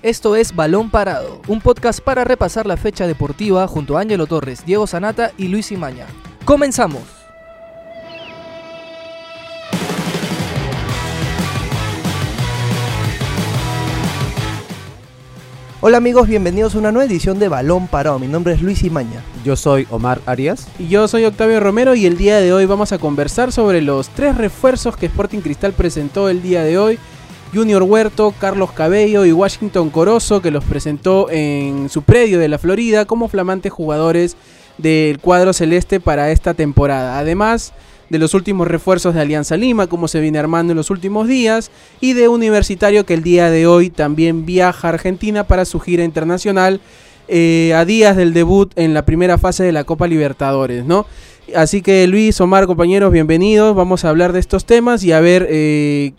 Esto es Balón Parado, un podcast para repasar la fecha deportiva junto a Ángelo Torres, Diego Sanata y Luis Imaña. ¡Comenzamos! Hola amigos, bienvenidos a una nueva edición de Balón Parado. Mi nombre es Luis Imaña. Yo soy Omar Arias. Y yo soy Octavio Romero y el día de hoy vamos a conversar sobre los tres refuerzos que Sporting Cristal presentó el día de hoy. Junior Huerto, Carlos Cabello y Washington Corozo que los presentó en su predio de la Florida como flamantes jugadores del cuadro celeste para esta temporada. Además de los últimos refuerzos de Alianza Lima, como se viene armando en los últimos días, y de Universitario que el día de hoy también viaja a Argentina para su gira internacional eh, a días del debut en la primera fase de la Copa Libertadores, ¿no? Así que Luis, Omar, compañeros, bienvenidos. Vamos a hablar de estos temas y a ver eh,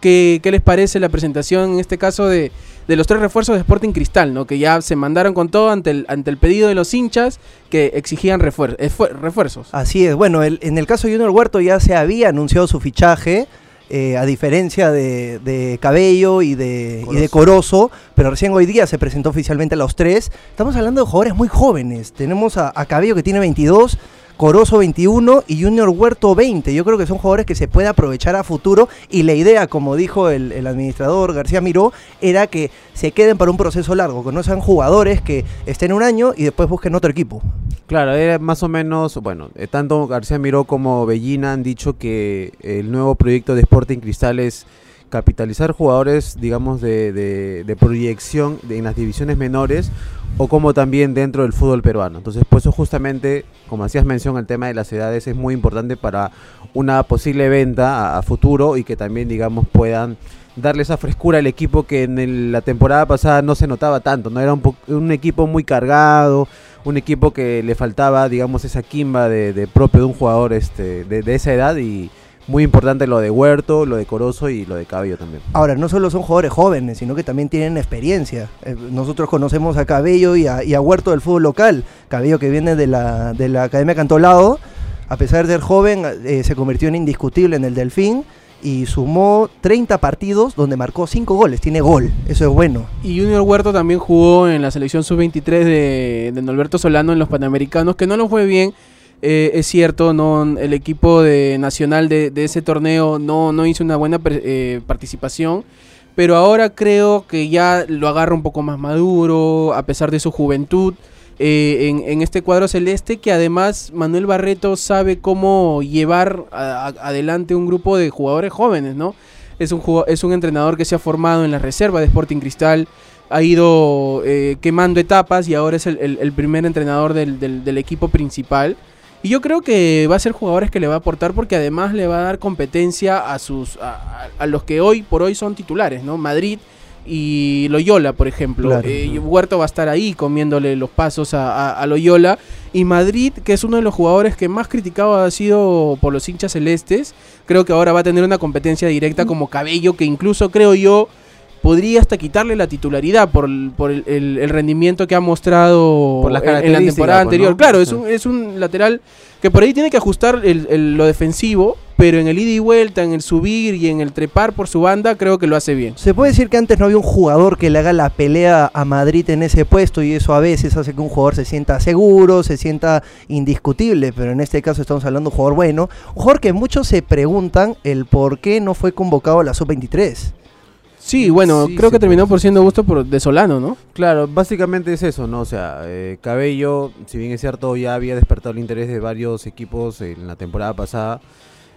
qué, qué les parece la presentación, en este caso, de, de los tres refuerzos de Sporting Cristal, ¿no? Que ya se mandaron con todo ante el, ante el pedido de los hinchas que exigían refuer- esfuer- refuerzos. Así es, bueno, el- en el caso de Junior Huerto ya se había anunciado su fichaje, eh, a diferencia de, de Cabello y de, y de Corozo, pero recién hoy día se presentó oficialmente a los tres. Estamos hablando de jugadores muy jóvenes. Tenemos a, a Cabello que tiene 22, Corozo 21 y Junior Huerto 20. Yo creo que son jugadores que se puede aprovechar a futuro y la idea, como dijo el, administrador García Miró, era que se queden para un proceso largo, que no sean jugadores que estén un año y después busquen otro equipo. Claro, era más o menos, bueno, eh, tanto García Miró como Bellina han dicho que el nuevo proyecto de Sporting Cristal es capitalizar jugadores, digamos, de, de- proyección en las divisiones menores o como también dentro del fútbol peruano. Entonces, por eso justamente, como hacías mención, el tema de las edades es muy importante para una posible venta a, futuro y que también, digamos, puedan darle esa frescura al equipo que en la temporada pasada no se notaba tanto, no era un, po- un equipo muy cargado, un equipo que le faltaba, digamos, esa quimba de, de propio de un jugador este, de esa edad y muy importante lo de Huerto, lo de Corozo y lo de Cabello también. Ahora, no solo son jugadores jóvenes, sino que también tienen experiencia. Eh, nosotros conocemos a Cabello y a, y a Huerto del fútbol local. Cabello que viene de la, de la Academia Cantolao, a pesar de ser joven, eh, se convirtió en indiscutible en el Delfín y sumó 30 partidos donde marcó 5 goles. Tiene gol, eso es bueno. Y Junior Huerto también jugó en la selección sub-23 de, de Norberto Solano en los Panamericanos, que no lo fue bien. Eh, es cierto, no el equipo de nacional de, ese torneo no, no hizo una buena eh, participación. Pero ahora creo que ya lo agarra un poco más maduro, a pesar de su juventud. eh, en, este cuadro celeste, que además Manuel Barreto sabe cómo llevar adelante un grupo de jugadores jóvenes, ¿no? Es un, es un entrenador que se ha formado en la reserva de Sporting Cristal, ha ido quemando etapas y ahora es el, primer entrenador del equipo principal. Y yo creo que va a ser jugadores que le va a aportar porque además le va a dar competencia a sus a, a- los que hoy por hoy son titulares, ¿no? Madrid y Loyola, por ejemplo. Claro. Eh, Huerto va a estar ahí comiéndole los pasos a, a- a Loyola. Y Madrid, que es uno de los jugadores que más criticado ha sido por los hinchas celestes, creo que ahora va a tener una competencia directa como Cabello, que incluso creo yo podría hasta quitarle la titularidad por, el- por el, el- el rendimiento que ha mostrado Por las en- en, la temporada pues, anterior. ¿no? Claro, es un, es un lateral que por ahí tiene que ajustar el- el- lo defensivo, pero en el ida y vuelta, en el subir y en el trepar por su banda, creo que lo hace bien. Se puede decir que antes no había un jugador que le haga la pelea a Madrid en ese puesto y eso a veces hace que un jugador se sienta seguro, se sienta indiscutible, pero en este caso estamos hablando de un jugador bueno, un jugador que muchos se preguntan el por qué no fue convocado a la sub-23. Sí, bueno, Sí, creo que terminó por siendo gusto por de Solano, ¿no? Claro, básicamente es eso, ¿no? O sea, eh, Cabello, si bien es cierto, ya había despertado el interés de varios equipos en la temporada pasada.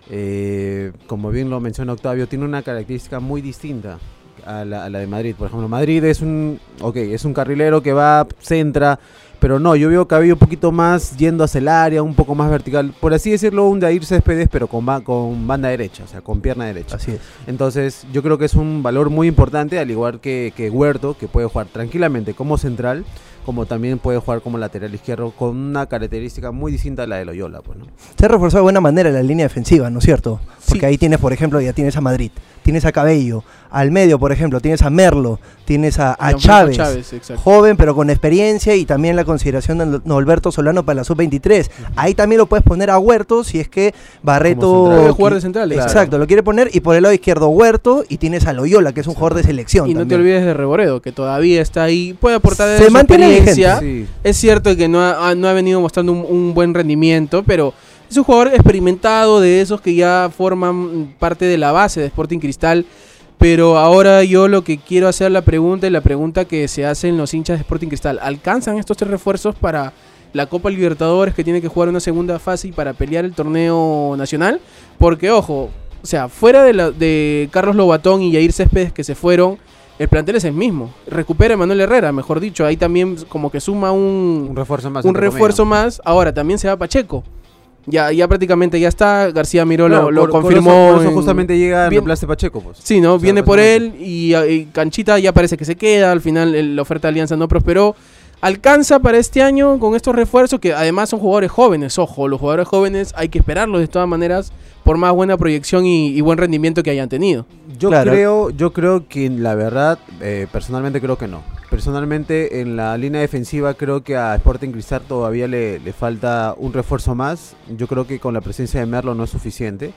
eh, como bien lo menciona Octavio, tiene una característica muy distinta a la, a la de Madrid. Por ejemplo, Madrid es un, ok, es un carrilero que va, centra, pero no, yo veo Cabello un poquito más yendo hacia el área, un poco más vertical. Por así decirlo, un Dair Céspedes, pero con, ba- con banda derecha, o sea, con pierna derecha. Así es. Entonces, yo creo que es un valor muy importante, al igual que, que Huerto, que puede jugar tranquilamente como central, como también puede jugar como lateral izquierdo, con una característica muy distinta a la de Loyola. Pues, ¿no? Se ha reforzado de buena manera la línea defensiva, ¿no es cierto? Porque Sí. ahí tienes, por ejemplo, ya tienes a Madrid, tienes a Cabello, al medio, por ejemplo, tienes a Merlo, tienes a, a Chávez, Chávez, exacto. joven pero con experiencia y también la consideración de Norberto Solano para la sub-23. Ahí también lo puedes poner a Huerto si es que Barreto... Puede jugar de central. Exacto, lo quiere poner y por el lado izquierdo Huerto y tienes a Loyola, que es un jugador de selección. Y no te olvides de Reboredo, que todavía está ahí. Puede aportar de Se su mantiene experiencia. Sí. Es cierto que no ha, ha- no ha venido mostrando un, un buen rendimiento, pero es un jugador experimentado de esos que ya forman parte de la base de Sporting Cristal. Pero ahora yo lo que quiero hacer la pregunta y la pregunta que se hacen los hinchas de Sporting Cristal. ¿Alcanzan estos tres refuerzos para la Copa Libertadores que tiene que jugar una segunda fase y para pelear el torneo nacional? Porque ojo, o sea, fuera de, la- de Carlos Lobatón y Yair Céspedes que se fueron, el plantel es el mismo. Recupera a Manuel Herrera, mejor dicho. Ahí también como que suma un, Un refuerzo más. un refuerzo más. Ahora también se va Pacheco. Ya, ya prácticamente ya está. García Miró Claro, lo, confirmó. En- justamente llega en reemplazo de Pacheco, pues. Sí, ¿no? O sea, Viene por él y Canchita ya parece que se queda. Al final el- la oferta de Alianza no prosperó. Alcanza para este año con estos refuerzos que además son jugadores jóvenes. Ojo, los jugadores jóvenes hay que esperarlos de todas maneras por más buena proyección y, y buen rendimiento que hayan tenido. Yo Claro. creo, yo creo que la verdad, eh, personalmente creo que no. Personalmente en la línea defensiva creo que a Sporting Cristal todavía le, le falta un refuerzo más. Yo creo que con la presencia de Merlo no es suficiente.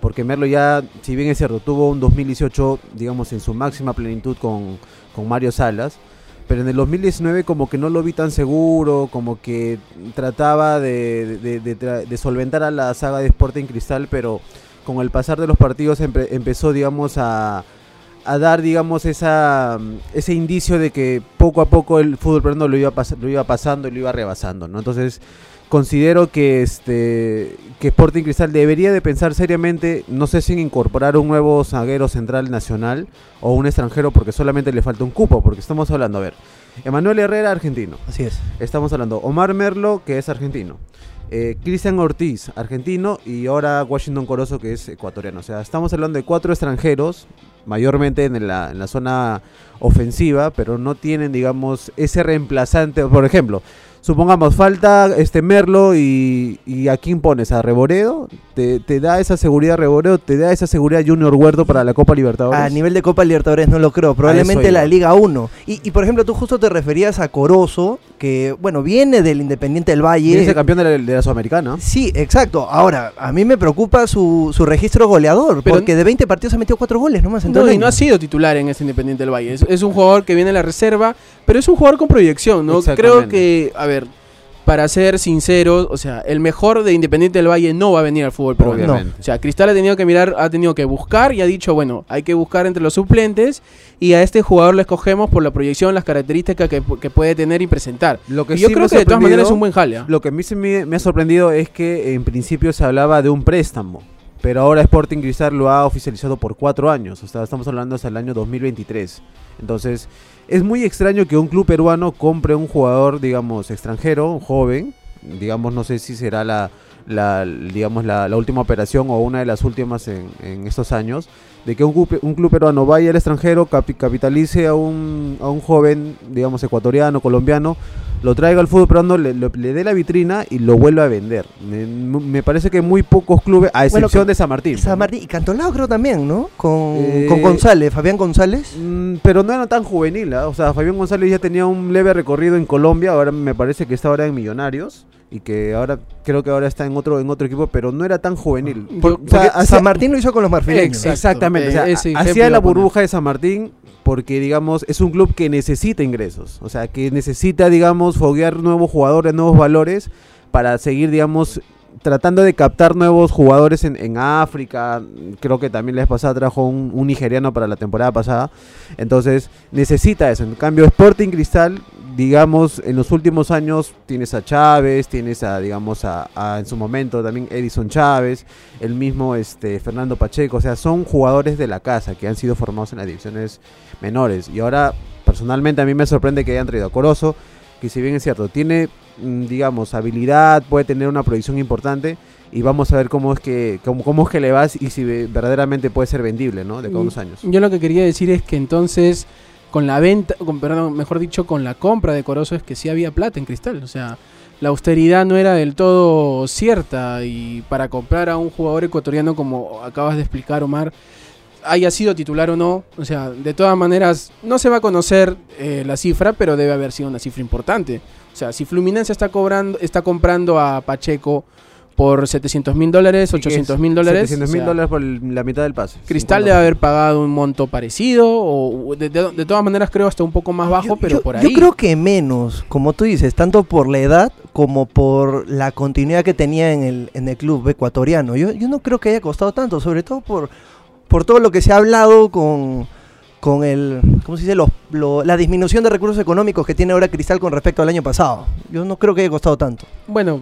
Porque Merlo ya, si bien es cierto, tuvo un 2018, digamos, en su máxima plenitud con, con Mario Salas. Pero en el 2019 como que no lo vi tan seguro, como que trataba de, solventar a la saga de Sporting Cristal, pero con el pasar de los partidos empe- empezó, digamos, a, dar, digamos, esa, ese indicio de que poco a poco el fútbol peruano lo iba, lo iba pasando y lo iba rebasando, ¿no? Entonces, considero que este que Sporting Cristal debería de pensar seriamente, no sé si en incorporar un nuevo zaguero central nacional o un extranjero porque solamente le falta un cupo, porque estamos hablando, a ver, Emanuel Herrera, argentino. Así es. Estamos hablando Omar Merlo, que es argentino. eh, Cristian Ortiz, argentino. Y ahora Washington Corozo, que es ecuatoriano. O sea, estamos hablando de cuatro extranjeros, mayormente en la, en la zona ofensiva, pero no tienen, digamos, ese reemplazante. Por ejemplo, supongamos, falta este Merlo y, y a quién pones, a Reboredo. Te, te da esa seguridad Reboredo, te da esa seguridad Junior Huerto para la Copa Libertadores. A nivel de Copa Libertadores no lo creo, probablemente la Liga 1. Y, y, por ejemplo, tú justo te referías a Corozo, que bueno, viene del Independiente del Valle. es el campeón de la, de la Sudamericana. Sí, exacto. Ahora, a mí me preocupa su, su registro goleador, Pero- porque de 20 partidos ha metido 4 goles nomás en No, y no ha sido titular en este Independiente del Valle. Es, es un jugador que viene a la reserva, pero es un jugador con proyección, ¿no? Creo que, a ver, para ser sinceros, o sea, el mejor de Independiente del Valle no va a venir al fútbol peruano. Obviamente. O sea, Cristal ha tenido que mirar, ha tenido que buscar y ha dicho, bueno, hay que buscar entre los suplentes y a este jugador le escogemos por la proyección, las características que, que puede tener y presentar. Lo que Y yo sí creo que de todas maneras es un buen jale. ¿ah? Lo que a mí se me, me ha sorprendido es que en principio se hablaba de un préstamo, pero ahora Sporting Cristal lo ha oficializado por cuatro años, o sea, estamos hablando hasta el año 2023. Entonces, es muy extraño que un club peruano compre un jugador, digamos, extranjero, joven, digamos, no sé si será la, la digamos, la, la última operación o una de las últimas en, en estos años, de que un club, un club peruano vaya al extranjero, capi- capitalice a un, a un joven, digamos, ecuatoriano, colombiano, lo traiga al fútbol peruano, le, le dé la vitrina y lo vuelva a vender. Me, me parece que muy pocos clubes, a Bueno, excepción que- de San Martín. San Martín y Cantolao creo también, ¿no? Con, Eh, con González, Fabián González. Mm, pero no era tan juvenil, ¿ah? o sea, Fabián González ya tenía un leve recorrido en Colombia, ahora me parece que está ahora en Millonarios y que ahora creo que ahora está en otro en otro equipo, pero no era tan juvenil. Yo- Por- o sea, San Martín lo hizo con los marfileños. Exacto. Exactamente, o sea, eh, ejemplo hacía la burbuja de San Martín porque, digamos, es un club que necesita ingresos, o sea, que necesita, digamos, foguear nuevos jugadores, nuevos valores para seguir, digamos, tratando de captar nuevos jugadores en, en África. Creo que también la vez pasada trajo un, un nigeriano para la temporada pasada. Entonces, necesita eso. En cambio, Sporting Cristal, digamos, en los últimos años tienes a Chávez, tienes a, digamos, a, a, en su momento también Edison Chávez, el mismo este Fernando Pacheco, o sea, son jugadores de la casa que han sido formados en las divisiones menores. Y ahora, personalmente, a mí me sorprende que hayan traído a Corozo, que si bien es cierto, tiene, mm, digamos, habilidad, puede tener una proyección importante. Y vamos a ver cómo es que cómo, cómo es que le vas y si ve- verdaderamente puede ser vendible, ¿no? De cada unos años. Yo lo que quería decir es que entonces con la venta, perdón, mejor dicho, con la compra de Corozo es que sí había plata en Cristal, o sea, la austeridad no era del todo cierta y para comprar a un jugador ecuatoriano como acabas de explicar Omar, haya sido titular o no. O sea, de todas maneras, no se va a conocer eh, la cifra, pero debe haber sido una cifra importante. O sea, si Fluminense está cobrando, está comprando a Pacheco por 700 mil dólares, 800 mil dólares. 700 o mil sea, dólares por la mitad del pase. Cristal 50. debe haber pagado un monto parecido, o de, de- de todas maneras creo hasta un poco más bajo, Yo- pero yo- por Yo ahí. creo que menos, como tú dices, tanto por la edad como por la continuidad que tenía en el, en el club ecuatoriano. Yo, yo no creo que haya costado tanto, sobre todo por, por todo lo que se ha hablado con, con el, ¿cómo se dice? Los- lo- la disminución de recursos económicos que tiene ahora Cristal con respecto al año pasado. Yo no creo que haya costado tanto. Bueno,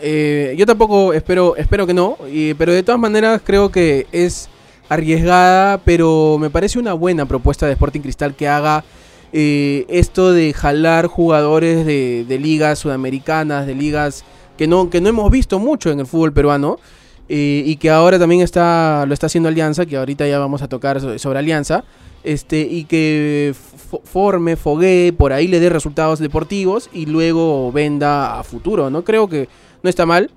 eh, yo tampoco espero, espero que no, y- pero de todas maneras creo que es arriesgada, pero me parece una buena propuesta de Sporting Cristal que haga eh, esto de jalar jugadores de, de ligas sudamericanas, de ligas que no, que no hemos visto mucho en el fútbol peruano. Y que ahora también está lo está haciendo Alianza, que ahorita ya vamos a tocar so- sobre Alianza, este y que fo- forme, foguee, por ahí le dé resultados deportivos y luego venda a futuro, ¿no? Creo que no está mal.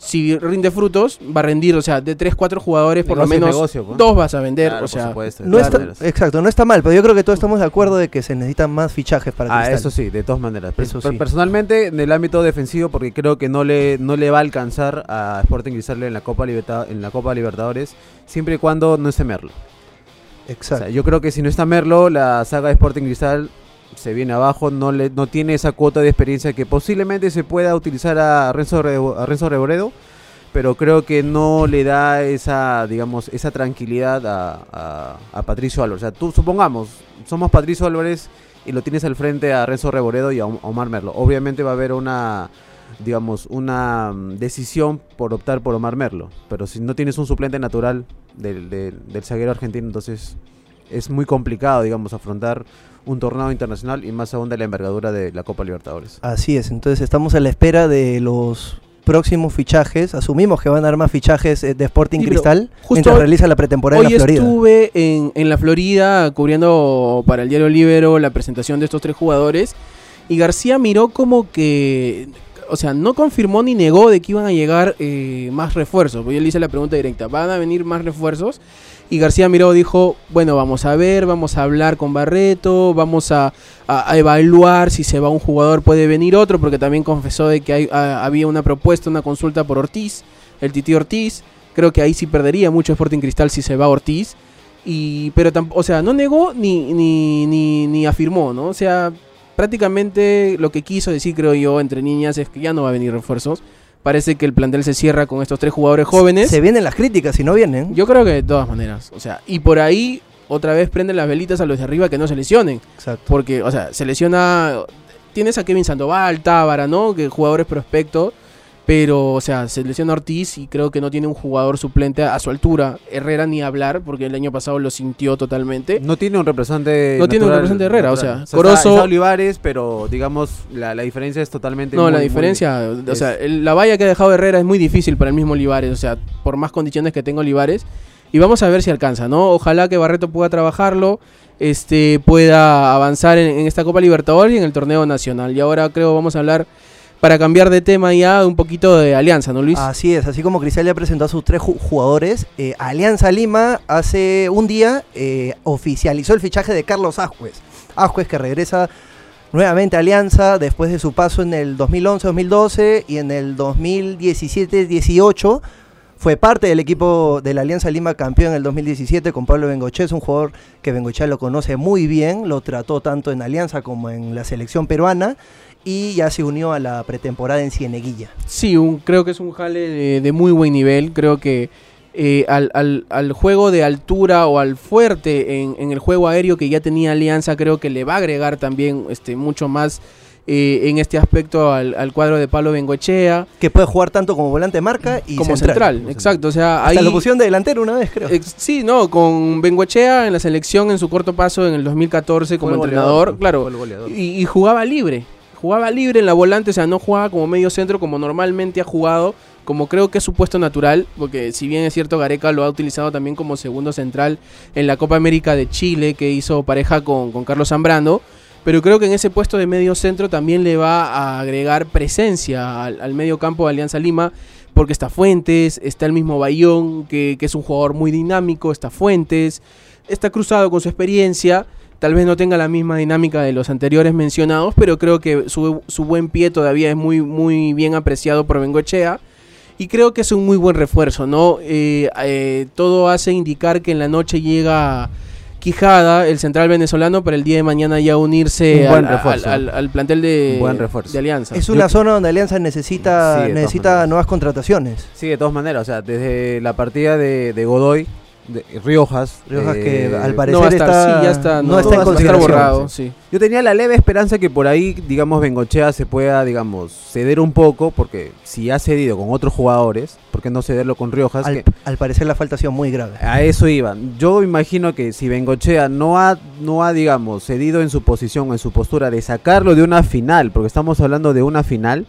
Si rinde frutos, va a rendir, o sea, de 3, 4 jugadores, por lo Negocio menos negocio, pues. dos vas a vender, Claro, o por sea, supuesto, de No todas está, maneras. exacto, no está mal, pero yo creo que todos estamos de acuerdo de que se necesitan más fichajes para Ah, Cristal. eso sí, de todas maneras. Per- Eso per- sí. Personalmente, en el ámbito defensivo, porque creo que no le, no le va a alcanzar a Sporting Cristal en la Copa, Liberta- en la Copa Libertadores, siempre y cuando no esté Merlo. O Exacto. sea, yo creo que si no está Merlo, la saga de Sporting Cristal se viene abajo, no, le, no tiene esa cuota de experiencia que posiblemente se pueda utilizar a Renzo, a Renzo Reboredo, pero creo que no le da esa, digamos, esa tranquilidad a, a- Patricio Álvarez. O sea, tú supongamos, somos Patricio Álvarez y lo tienes al frente a Renzo Reboredo y a Om- Omar Merlo. Obviamente va a haber una digamos, una mm, decisión por optar por Omar Merlo. Pero si no tienes un suplente natural del, del, del zaguero argentino, entonces es muy complicado, digamos, afrontar un torneo internacional y más aún de la envergadura de la Copa Libertadores. Así es, entonces estamos a la espera de los próximos fichajes. Asumimos que van a dar más fichajes eh, de Sporting Sí, Cristal justo mientras realiza la pretemporada Hoy en la Florida. estuve en, en la Florida cubriendo para el diario Libero la presentación de estos tres jugadores y García miró como que, o sea, no confirmó ni negó de que iban a llegar eh, más refuerzos. Yo le hice la pregunta directa, ¿van a venir más refuerzos? Y García Miró dijo, bueno, vamos a ver, vamos a hablar con Barreto, vamos a, evaluar si se va un jugador, puede venir otro, porque también confesó de que había una propuesta, una consulta por Ortiz, el Titi Ortiz. Creo que ahí sí perdería mucho Sporting Cristal si se va Ortiz. Y, pero o sea, no negó ni, ni, ni, ni afirmó, ¿no? O sea, prácticamente lo que quiso decir, creo yo, entre niñas es que ya no va a venir refuerzos. Parece que el plantel se cierra con estos tres jugadores jóvenes. Se vienen las críticas si no vienen. Yo creo que de todas maneras. O sea, y por ahí otra vez prenden las velitas a los de arriba que no se lesionen. Exacto. Porque, o sea, se lesiona. Tienes a Kevin Sandoval, Tábara, ¿no? Que jugadores prospecto. Pero, o sea, se lesiona Ortiz y creo que no tiene un jugador suplente a su altura. Herrera ni hablar, porque el año pasado lo sintió totalmente. No tiene un representante. No tiene un representante Herrera, o sea, está- Corozo- está Olivares, pero digamos, la, la diferencia es totalmente. No, muy, la muy- diferencia, o es- sea, el- la valla que ha dejado Herrera es muy difícil para el mismo Olivares, o sea, por más condiciones que tenga Olivares. Y vamos a ver si alcanza, ¿no? Ojalá que Barreto pueda trabajarlo, este, pueda avanzar en, en esta Copa Libertadores y en el torneo nacional. Y ahora creo vamos a hablar, para cambiar de tema ya, un poquito de Alianza, ¿no, Luis? Así es, así como Cristal ya presentó a sus tres ju- jugadores, eh, Alianza Lima hace un día eh, oficializó el fichaje de Carlos Ascuez. Ascuez que regresa nuevamente a Alianza después de su paso en el 2011-2012 y en el 2017-18 fue parte del equipo de la Alianza Lima campeón en el 2017 con Pablo Bengoche, es un jugador que Bengoche lo conoce muy bien, lo trató tanto en Alianza como en la selección peruana y ya se unió a la pretemporada en Cieneguilla. Sí, un, creo que es un jale de, de muy buen nivel. Creo que eh, al, al- al juego de altura o al fuerte en, en el juego aéreo que ya tenía Alianza, creo que le va a agregar también este, mucho más eh, en este aspecto al, al cuadro de Pablo Bengoechea que puede jugar tanto como volante de marca y como central. central. Exacto, o sea, Hasta ahí. lo pusieron de delantero una vez, creo. Ex- sí, no, con Bengoechea en la selección en su corto paso en el 2014 como el entrenador, goleador, claro, el y jugaba libre. Jugaba libre en la volante, o sea, no jugaba como medio centro como normalmente ha jugado, como creo que es su puesto natural, porque si bien es cierto, Gareca lo ha utilizado también como segundo central en la Copa América de Chile, que hizo pareja con, Carlos Zambrano, pero creo que en ese puesto de medio centro también le va a agregar presencia al, al medio campo de Alianza Lima, porque está Fuentes, está el mismo Bayón, que, que es un jugador muy dinámico, está Fuentes, está cruzado con su experiencia. Tal vez no tenga la misma dinámica de los anteriores mencionados, pero creo que su, su buen pie todavía es muy, muy bien apreciado por Bengochea. Y creo que es un muy buen refuerzo, ¿no? Eh, eh, todo hace indicar que en la noche llega Quijada, el central venezolano, para el día de mañana ya unirse al, refuerzo. al- al- al plantel de, Un buen refuerzo. de Alianza. Es una zona donde Alianza necesita, Sí, necesita nuevas contrataciones. Sí, de todas maneras, o sea, desde la partida de, de Godoy, de Riojas. Riojas eh, que al no parecer va a estar, está, sí, ya está, no, no, está en consideración. borrado, sí. Yo tenía la leve esperanza que por ahí, digamos, Bengochea se pueda, digamos, ceder un poco, porque si ha cedido con otros jugadores, ¿por qué no cederlo con Riojas? Al, que al parecer la falta ha sido muy grave. a eso iba. Yo imagino que si Bengochea no ha, no ha, digamos, cedido en su posición, en su postura de sacarlo de una final, porque estamos hablando de una final,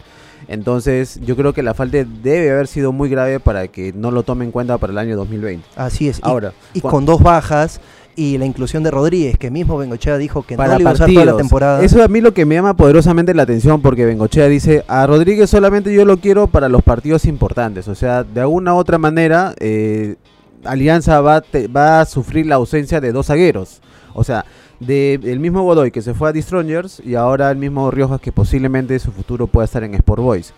entonces yo creo que la falta debe haber sido muy grave para que no lo tome en cuenta para el año 2020. Así es. Ahora, y, con dos bajas y la inclusión de Rodríguez, que mismo Bengochea dijo que para no le iba a usar toda la temporada. Eso a mí lo que me llama poderosamente la atención porque Bengochea dice, a Rodríguez solamente yo lo quiero para los partidos importantes. O sea, de alguna u otra manera, eh, Alianza va, a te- va a sufrir la ausencia de dos zagueros. O sea, de, el mismo Godoy que se fue a The Strongers y ahora el mismo Riojas que posiblemente su futuro pueda estar en Sport Boys.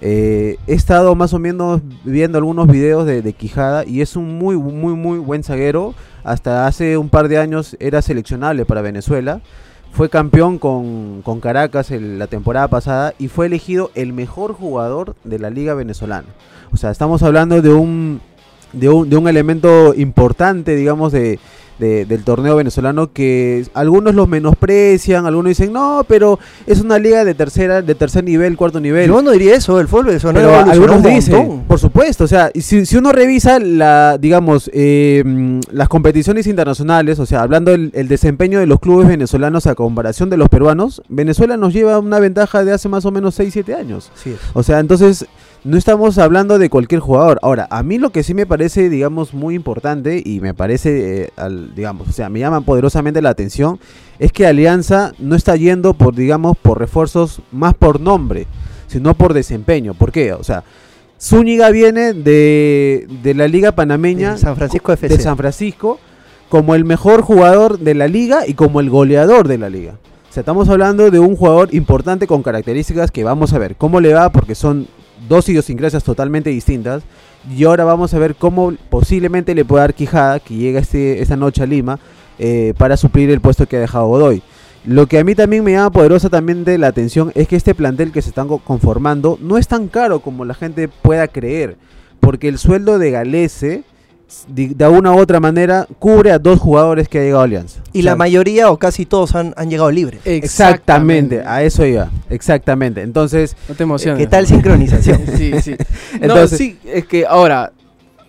Eh, he estado más o menos viendo algunos videos de, de Quijada y es un muy, muy, muy buen zaguero. Hasta hace un par de años era seleccionable para Venezuela. Fue campeón con, con Caracas la temporada pasada y fue elegido el mejor jugador de la liga venezolana. O sea, estamos hablando de un, de un, de un elemento importante, digamos, de, de- del torneo venezolano que algunos los menosprecian, algunos dicen, no, pero es una liga de tercera, de tercer nivel, cuarto nivel. Yo no diría eso, el fútbol venezolano Pero algunos un dicen, por supuesto, o sea, si, si uno revisa la, digamos, eh, las competiciones internacionales, o sea, hablando del el desempeño de los clubes venezolanos a comparación de los peruanos, Venezuela nos lleva una ventaja de hace más o menos 6-7 años. Así es. O sea, entonces no estamos hablando de cualquier jugador. Ahora, a mí lo que sí me parece, digamos, muy importante y me parece, eh, al, digamos, o sea, me llama poderosamente la atención, es que Alianza no está yendo por, digamos, por refuerzos más por nombre, sino por desempeño. ¿Por qué? O sea, Zúñiga viene de, de la Liga Panameña, De San Francisco de. San Francisco, como el mejor jugador de la liga y como el goleador de la liga. O sea, estamos hablando de un jugador importante con características que vamos a ver cómo le va, porque son dos idiosincrasias totalmente distintas. Y ahora vamos a ver cómo posiblemente le puede dar Quijada, que llega este, esta noche a Lima, eh, para suplir el puesto que ha dejado Godoy. Lo que a mí también me llama poderosa también de la atención es que este plantel que se están co- conformando no es tan caro como la gente pueda creer, porque el sueldo de Galese de, de una u otra manera cubre a dos jugadores que ha llegado a Alianza. Y O la mayoría o casi todos han, han llegado libres. Exactamente, a eso iba, exactamente. Entonces, No te emociones. ¿Qué tal sincronización? Sí, sí. no, Entonces- sí, es que ahora,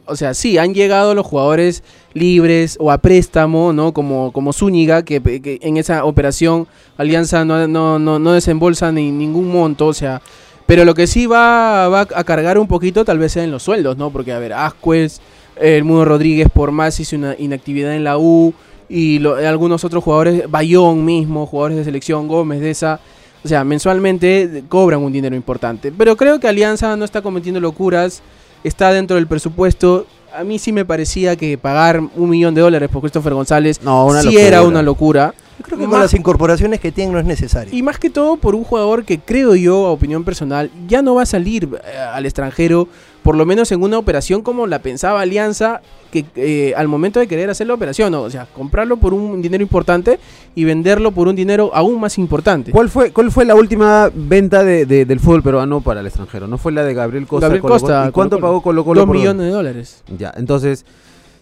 o sea, sí, han llegado los jugadores libres o a préstamo, ¿no? Como, como Zúñiga, que, que en esa operación Alianza no, no, no, no desembolsa ni ningún monto, o sea, pero lo que sí va, va a cargar un poquito tal vez sea en los sueldos, ¿no? Porque, a ver, Ascuez, el Mudo Rodríguez por más hizo una inactividad en la U, y lo- algunos otros jugadores, Bayón mismo, jugadores de selección, Gómez de esa, o sea, mensualmente cobran un dinero importante. Pero creo que Alianza no está cometiendo locuras, está dentro del presupuesto. A mí sí me parecía que pagar un millón de dólares por Christopher González no, una sí locura. era una locura. Yo creo que Más- con las incorporaciones que tienen no es necesario. Y más que todo por un jugador que creo yo, a opinión personal, ya no va a salir eh, al extranjero, por lo menos en una operación como la pensaba Alianza, que eh, al momento de querer hacer la operación, ¿no? o sea, comprarlo por un dinero importante y venderlo por un dinero aún más importante. ¿Cuál fue, ¿Cuál fue la última venta de, de- del fútbol peruano para el extranjero? ¿No fue la de Gabriel Costa? Gabriel Colo Colo? Costa, ¿Y cuánto Colo pagó Colo Colo? Dos millones de dólares. Ya, entonces,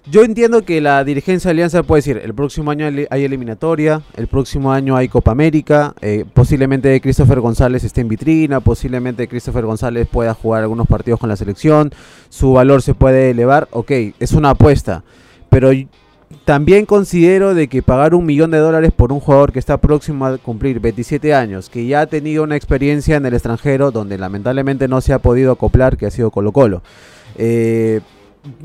yo entiendo que la dirigencia de Alianza puede decir, el próximo año hay eliminatoria, el próximo año hay Copa América, eh, posiblemente Christopher González esté en vitrina, posiblemente Christopher González pueda jugar algunos partidos con la selección, su valor se puede elevar, ok, es una apuesta, pero también considero de que pagar un millón de dólares por un jugador que está próximo a cumplir 27 años, que ya ha tenido una experiencia en el extranjero donde lamentablemente no se ha podido acoplar, que ha sido Colo Colo. Eh,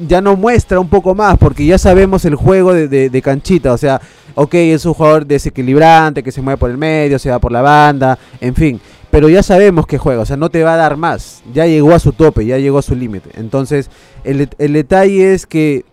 ya no muestra un poco más, porque ya sabemos el juego de, de- canchita, o sea, ok, es un jugador desequilibrante, que se mueve por el medio, se va por la banda, en fin, pero ya sabemos que juega, o sea, no te va a dar más. Ya llegó a su tope, ya llegó a su límite. Entonces, el, el detalle es que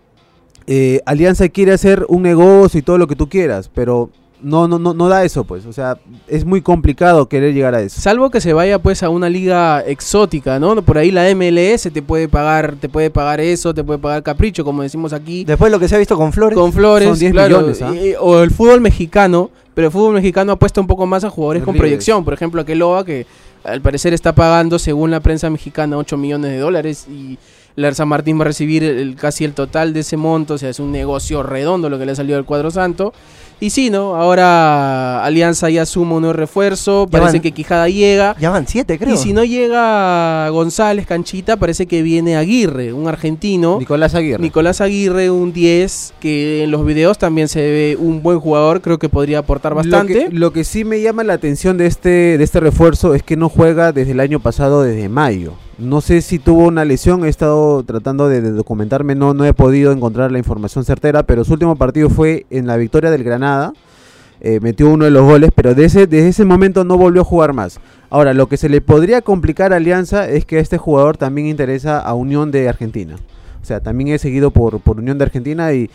eh, Alianza quiere hacer un negocio y todo lo que tú quieras, pero no, no, no, no da eso, pues. O sea, es muy complicado querer llegar a eso. Salvo que se vaya pues a una liga exótica, ¿no? Por ahí la MLS te puede pagar, te puede pagar eso, te puede pagar capricho, como decimos aquí. Después lo que se ha visto con Flores. con Flores, Son 10 claro, millones, ¿ah? y- o el fútbol mexicano, pero el fútbol mexicano apuesta un poco más a jugadores con proyección. Por ejemplo, Aqueloa, que al parecer está pagando, según la prensa mexicana, 8 millones de dólares y la San Martín va a recibir el- casi el total de ese monto. O sea, es un negocio redondo lo que le ha salido al cuadro santo. Y sí, ¿no? Ahora Alianza ya suma un nuevo refuerzo, parece van- que Quijada llega. Ya van siete, creo. Y si no llega González Canchita, parece que viene Aguirre, un argentino. Nicolás Aguirre. Nicolás Aguirre, un 10, que en los videos también se ve un buen jugador, creo que podría aportar bastante. Lo que, lo que sí me llama la atención de este, de este refuerzo es que no juega desde el año pasado, desde mayo. No sé si tuvo una lesión, he estado tratando de, documentarme, no, no he podido encontrar la información certera, pero su último partido fue en la victoria del Granada. eh, metió uno de los goles, pero desde, desde ese momento no volvió a jugar más. Ahora, lo que se le podría complicar a Alianza es que este jugador también interesa a Unión de Argentina. O sea, también es seguido por, por Unión de Argentina y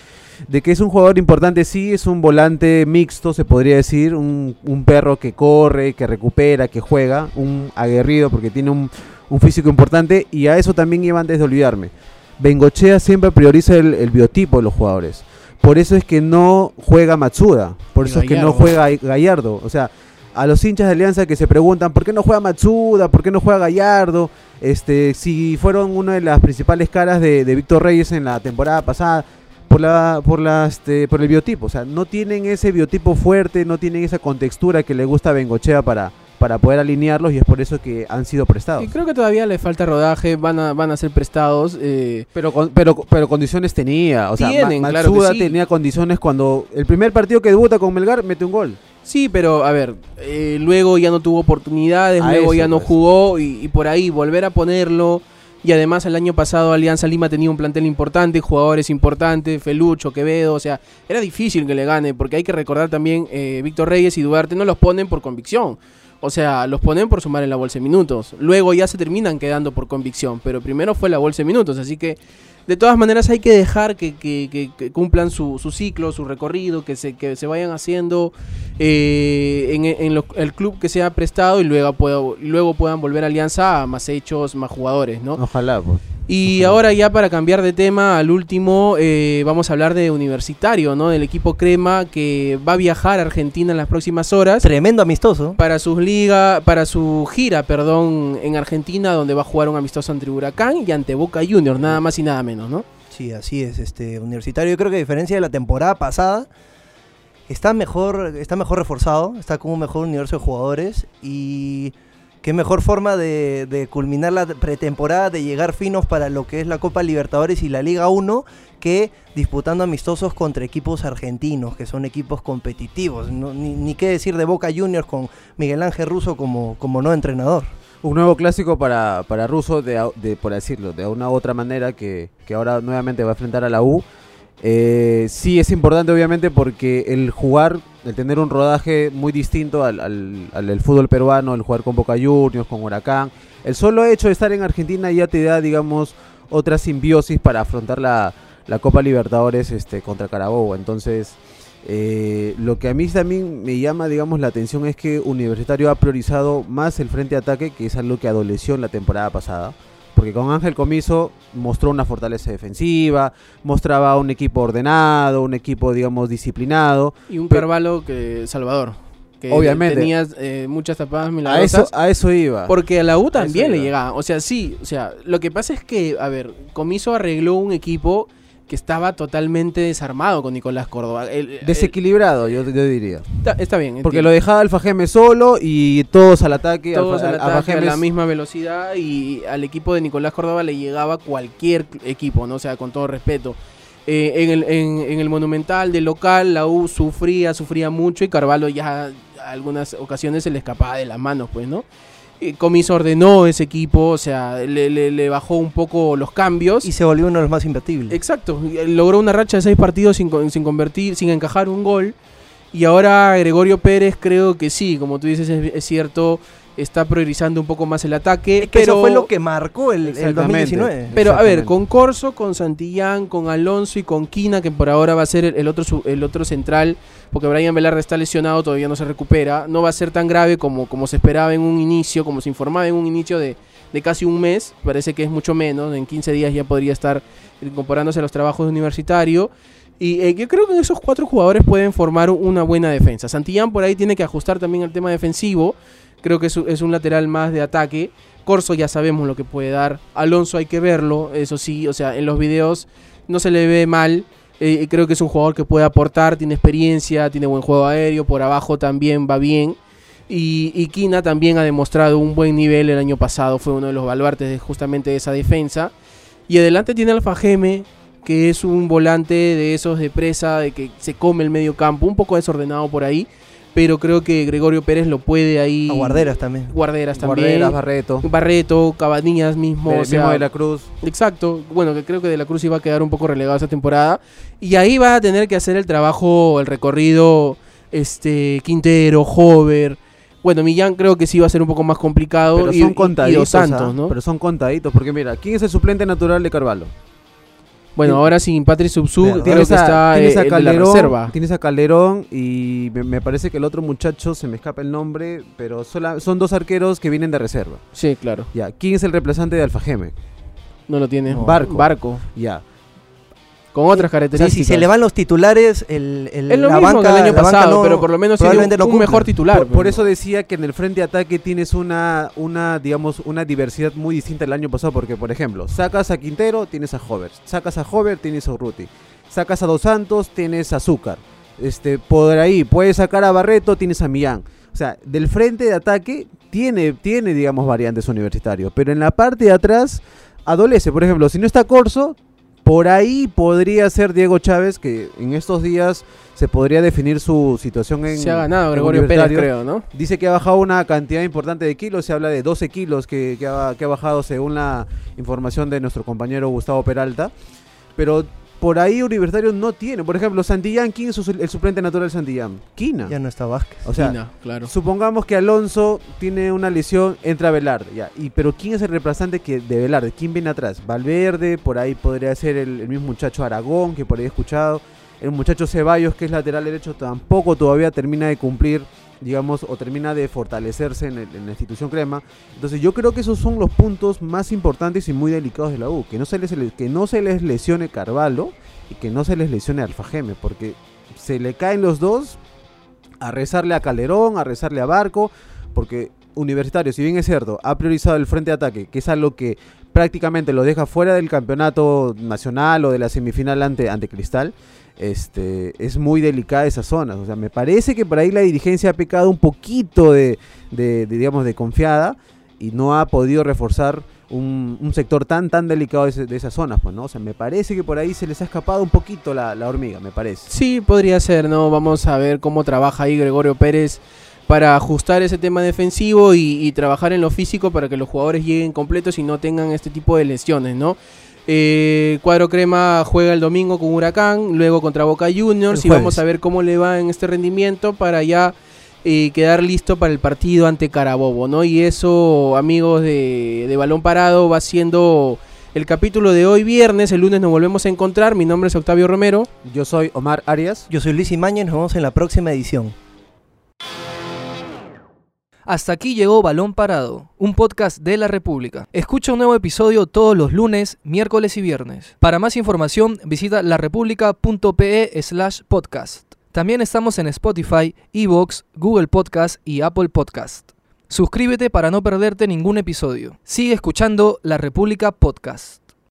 de que es un jugador importante, sí, es un volante mixto, se podría decir, un, un perro que corre, que recupera, que juega, un aguerrido porque tiene un, un físico importante y a eso también iba antes de olvidarme. Bengochea siempre prioriza el, el biotipo de los jugadores. Por eso es que no juega Matsuda, por eso es que no juega Gallardo. O sea, a los hinchas de Alianza que se preguntan por qué no juega Matsuda, por qué no juega Gallardo, este, si fueron una de las principales caras de, de Víctor Reyes en la temporada pasada, por la, por la, este, por el biotipo, o sea, no tienen ese biotipo fuerte, no tienen esa contextura que le gusta a Bengochea para, para poder alinearlos y es por eso que han sido prestados. Y creo que todavía le falta rodaje, van a, van a ser prestados. eh, Pero, con- pero, pero condiciones tenía, o sea, Tienen, Ma- claro que Matsuda sí. tenía condiciones cuando el primer partido que debuta con Melgar mete un gol. sí, pero a ver, eh, luego ya no tuvo oportunidades, A luego eso, ya no pues. jugó y, y por ahí volver a ponerlo. Y además el año pasado Alianza Lima tenía un plantel importante, jugadores importantes, Felucho, Quevedo, o sea, era difícil que le gane, porque hay que recordar también, eh, Víctor Reyes y Duarte no los ponen por convicción. O sea, los ponen por sumar en la bolsa de minutos. Luego ya se terminan quedando por convicción, pero primero fue la bolsa de minutos, así que de todas maneras hay que dejar que, que- que- que cumplan su, su ciclo, su recorrido, que se, que se vayan haciendo eh, en, el club que sea prestado y luego, luego puedan volver a Alianza a más hechos, más jugadores, ¿no? Ojalá, pues. Y ahora ya para cambiar de tema, al último, eh, vamos a hablar de Universitario, ¿no? Del equipo Crema que va a viajar a Argentina en las próximas horas Tremendo amistoso. para sus liga, para su gira, perdón, en Argentina, donde va a jugar un amistoso ante Huracán y ante Boca Juniors, nada más y nada menos, ¿no? Sí, así es, este universitario. Yo creo que a diferencia de la temporada pasada, está mejor, está mejor reforzado, está con un mejor universo de jugadores y qué mejor forma de, culminar la pretemporada, de llegar finos para lo que es la Copa Libertadores y la Liga 1, que disputando amistosos contra equipos argentinos, que son equipos competitivos. Ni, qué decir de Boca Juniors con Miguel Ángel Russo como, no entrenador. Un nuevo clásico para, para Russo, de- por decirlo, de una u otra manera, que, que ahora nuevamente va a enfrentar a la U. Eh, sí es importante obviamente porque el jugar, el tener un rodaje muy distinto al, al- fútbol peruano, el jugar con Boca Juniors, con Huracán, el solo hecho de estar en Argentina ya te da, digamos, otra simbiosis para afrontar la, la Copa Libertadores este, contra Carabobo. Entonces, eh, lo que a mí también me llama, digamos, la atención es que Universitario ha priorizado más el frente de ataque, que es algo que adoleció en la temporada pasada. Porque con Ángel Comiso mostró una fortaleza defensiva, mostraba un equipo ordenado, un equipo, digamos, disciplinado. Y un Carvalho que Salvador, que Obviamente. tenía eh, muchas tapadas A eso, milagrosas. a eso iba. Porque a la U también le llegaba. O sea, sí, o sea, lo que pasa es que, a ver, Comiso arregló un equipo que estaba totalmente desarmado con Nicolás Córdoba. El- el- Desequilibrado, yo, yo diría. está, está bien. Porque lo dejaba Alfa Geme solo y todos al ataque. todos Alfa- al Alfa ataque a la misma velocidad y al equipo de Nicolás Córdoba le llegaba cualquier equipo, ¿no? O sea, con todo respeto. Eh, en, el, en, en el Monumental del local, la U sufría, sufría mucho y Carvalho ya algunas ocasiones se le escapaba de las manos, pues, ¿no? Eh, Comiso ordenó ese equipo, o sea, le, le- le bajó un poco los cambios. Y se volvió uno de los más imbatibles. Exacto, eh, logró una racha de seis partidos sin, sin convertir, sin encajar un gol. Y ahora Gregorio Pérez creo que sí, como tú dices, es, es cierto, está priorizando un poco más el ataque. Es que pero, eso fue lo que marcó el, el Exactamente. 2019. Pero a ver, con Corso, con Santillán, con Alonso y con Quina, que por ahora va a ser el, otro, su- el otro central, porque Brian Velarde está lesionado, todavía no se recupera, no va a ser tan grave como, como se esperaba en un inicio, como se informaba en un inicio de, de casi un mes, parece que es mucho menos, en 15 días ya podría estar incorporándose a los trabajos de universitario. Y eh, yo creo que esos cuatro jugadores pueden formar una buena defensa. Santillán por ahí tiene que ajustar también el tema defensivo. Creo que es, un lateral más de ataque. Corso ya sabemos lo que puede dar. Alonso hay que verlo, eso sí. O sea, en los videos no se le ve mal. Eh, creo que es un jugador que puede aportar, tiene experiencia, tiene buen juego aéreo. Por abajo también va bien. Y, y Kina también ha demostrado un buen nivel el año pasado. Fue uno de los baluartes de justamente de esa defensa. Y adelante tiene Alfa Geme, que es un volante de esos de presa, de que se come el medio campo, un poco desordenado por ahí, pero creo que Gregorio Pérez lo puede ahí. A guarderas también. Guarderas también. Guarderas, Barreto, Barreto, Cabanillas mismo. o sea, de la Cruz. Exacto. Bueno, que creo que De la Cruz iba a quedar un poco relegado esta temporada. Y ahí va a tener que hacer el trabajo, el recorrido, este, Quintero, Hover. Bueno, Millán creo que sí va a ser un poco más complicado. Pero y, son y- y contaditos, Dos Santos, ¿ah? ¿no? Pero son contaditos, porque mira, ¿quién es el suplente natural de Carvalho? Bueno, ahora sin Patrick Verdad. creo que está tienes eh, a el de la Calderón, reserva. tienes a Calderón y me, me parece que el otro muchacho, se me escapa el nombre, pero sola- son dos arqueros que vienen de reserva. Sí, claro. Ya, ¿quién es el reemplazante de Alfajeme? No lo tiene. No. Barco. Barco. Ya. Con otras O sea, características. si se le van los titulares, el, el- es lo la mismo banca, que el año pasado, no- pero por lo menos un, probablemente no un cumpla. mejor titular. Por, por pues, eso decía que en el frente de ataque tienes una, una, digamos, una diversidad muy distinta al año pasado, porque, por ejemplo, sacas a Quintero, tienes a Hover. Sacas a Hover, tienes a Urruti. Sacas a Dos Santos, tienes a Azúcar. Este, por ahí, puedes sacar a Barreto, tienes a Millán. O sea, del frente de ataque tiene, tiene digamos, variantes universitarios, pero en la parte de atrás adolece. Por ejemplo, si no está Corso, por ahí podría ser Diego Chávez, que en estos días se podría definir su situación en. se ha ganado Gregorio Pérez, creo, ¿no? Dice que ha bajado una cantidad importante de kilos, se habla de 12 kilos que, que ha, que ha bajado según la información de nuestro compañero Gustavo Peralta. Pero por ahí Universitario no tiene. Por ejemplo, Santillán, ¿quién es su- el suplente natural de Santillán? Quina. Ya no está Vázquez. O sea, Quina, claro. supongamos que Alonso tiene una lesión, entra Velarde, ya. Y, pero ¿quién es el reemplazante que, de Velarde? ¿Quién viene atrás? Valverde, por ahí podría ser el, el mismo muchacho Aragón, que por ahí he escuchado. El muchacho Ceballos, que es lateral derecho, tampoco todavía termina de cumplir, digamos, o termina de fortalecerse en, la institución crema. Entonces yo creo que esos son los puntos más importantes y muy delicados de la U. Que no se les, que no se les lesione Carvalho y que no se les lesione Alfajeme, porque se le caen los dos a rezarle a Calderón, a rezarle a Barco, porque Universitario, si bien es cierto, ha priorizado el frente de ataque, que es algo que prácticamente lo deja fuera del campeonato nacional o de la semifinal ante, ante Cristal, este, es muy delicada esa zona. O sea, me parece que por ahí la dirigencia ha pecado un poquito de, de- digamos, de confiada y no ha podido reforzar un, sector tan tan delicado de, esas zonas, pues, ¿no? O sea, me parece que por ahí se les ha escapado un poquito la, hormiga, me parece. Sí, podría ser, ¿no? Vamos a ver cómo trabaja ahí Gregorio Pérez para ajustar ese tema defensivo y trabajar en lo físico para que los jugadores lleguen completos y no tengan este tipo de lesiones, ¿no? Eh, Cuadro Crema juega el domingo con Huracán, luego contra Boca Juniors y vamos a ver cómo le va en este rendimiento para ya eh, quedar listo para el partido ante Carabobo, ¿no? Y eso, amigos de, de Balón Parado, va siendo el capítulo de hoy viernes. El lunes nos volvemos a encontrar. Mi nombre es Octavio Romero. Yo soy Omar Arias. Yo soy Luis Imañez, nos vemos en la próxima edición. Hasta aquí llegó Balón Parado, un podcast de la República. Escucha un nuevo episodio todos los lunes, miércoles y viernes. Para más información, visita larepublica.pe slash podcast. También estamos en Spotify, Evox, Google Podcast y Apple Podcast. Suscríbete para no perderte ningún episodio. Sigue escuchando La República Podcast.